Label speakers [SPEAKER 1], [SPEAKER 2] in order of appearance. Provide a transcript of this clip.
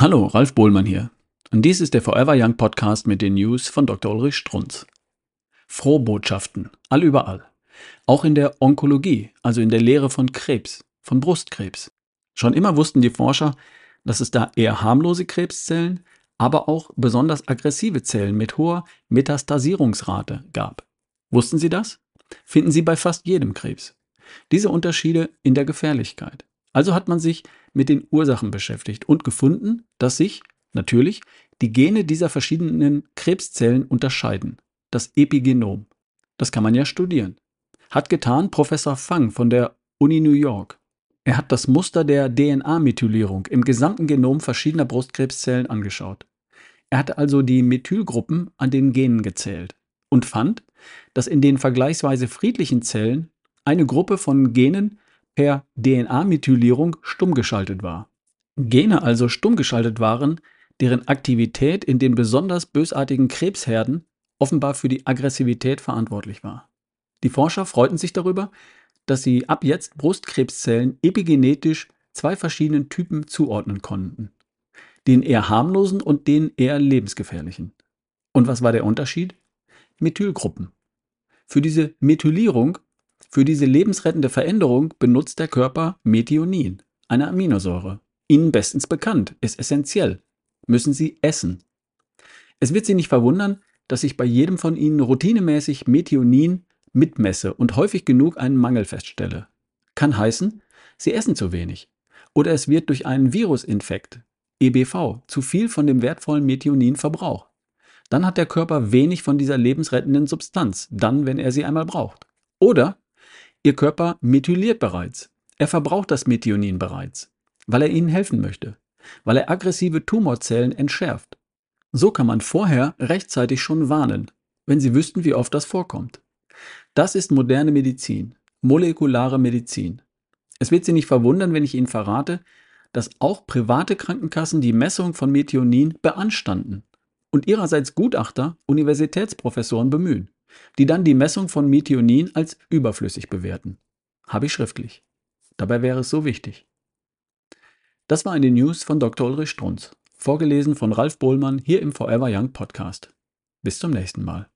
[SPEAKER 1] Hallo, Ralf Bohlmann hier. Und dies ist der Forever Young Podcast mit den News von Dr. Ulrich Strunz. Frohbotschaften, allüberall. Auch in der Onkologie, also in der Lehre von Krebs, von Brustkrebs. Schon immer wussten die Forscher, dass es da eher harmlose Krebszellen, aber auch besonders aggressive Zellen mit hoher Metastasierungsrate gab. Wussten Sie das? Finden Sie bei fast jedem Krebs. Diese Unterschiede in der Gefährlichkeit. Also hat man sich mit den Ursachen beschäftigt und gefunden, dass sich, natürlich, die Gene dieser verschiedenen Krebszellen unterscheiden. Das Epigenom. Das kann man ja studieren. Hat getan Professor Fang von der Uni New York. Er hat das Muster der DNA-Methylierung im gesamten Genom verschiedener Brustkrebszellen angeschaut. Er hat also die Methylgruppen an den Genen gezählt und fand, dass in den vergleichsweise friedlichen Zellen eine Gruppe von Genen per DNA-Methylierung stumm geschaltet war. Gene also stumm geschaltet waren, deren Aktivität in den besonders bösartigen Krebsherden offenbar für die Aggressivität verantwortlich war. Die Forscher freuten sich darüber, dass sie ab jetzt Brustkrebszellen epigenetisch zwei verschiedenen Typen zuordnen konnten. Den eher harmlosen und den eher lebensgefährlichen. Und was war der Unterschied? Methylgruppen. Für diese Methylierung für diese lebensrettende Veränderung benutzt der Körper Methionin, eine Aminosäure. Ihnen bestens bekannt, ist essentiell. Müssen Sie essen. Es wird Sie nicht verwundern, dass ich bei jedem von Ihnen routinemäßig Methionin mitmesse und häufig genug einen Mangel feststelle. Kann heißen, Sie essen zu wenig. Oder es wird durch einen Virusinfekt, EBV, zu viel von dem wertvollen Methionin verbraucht. Dann hat der Körper wenig von dieser lebensrettenden Substanz, dann, wenn er sie einmal braucht. Oder Ihr Körper methyliert bereits. Er verbraucht das Methionin bereits, weil er Ihnen helfen möchte, weil er aggressive Tumorzellen entschärft. So kann man vorher rechtzeitig schon warnen, wenn Sie wüssten, wie oft das vorkommt. Das ist moderne Medizin, molekulare Medizin. Es wird Sie nicht verwundern, wenn ich Ihnen verrate, dass auch private Krankenkassen die Messung von Methionin beanstanden und ihrerseits Gutachter, Universitätsprofessoren bemühen die dann die Messung von Methionin als überflüssig bewerten. Habe ich schriftlich. Dabei wäre es so wichtig. Das war eine News von Dr. Ulrich Strunz, vorgelesen von Ralf Bohlmann hier im Forever Young Podcast. Bis zum nächsten Mal.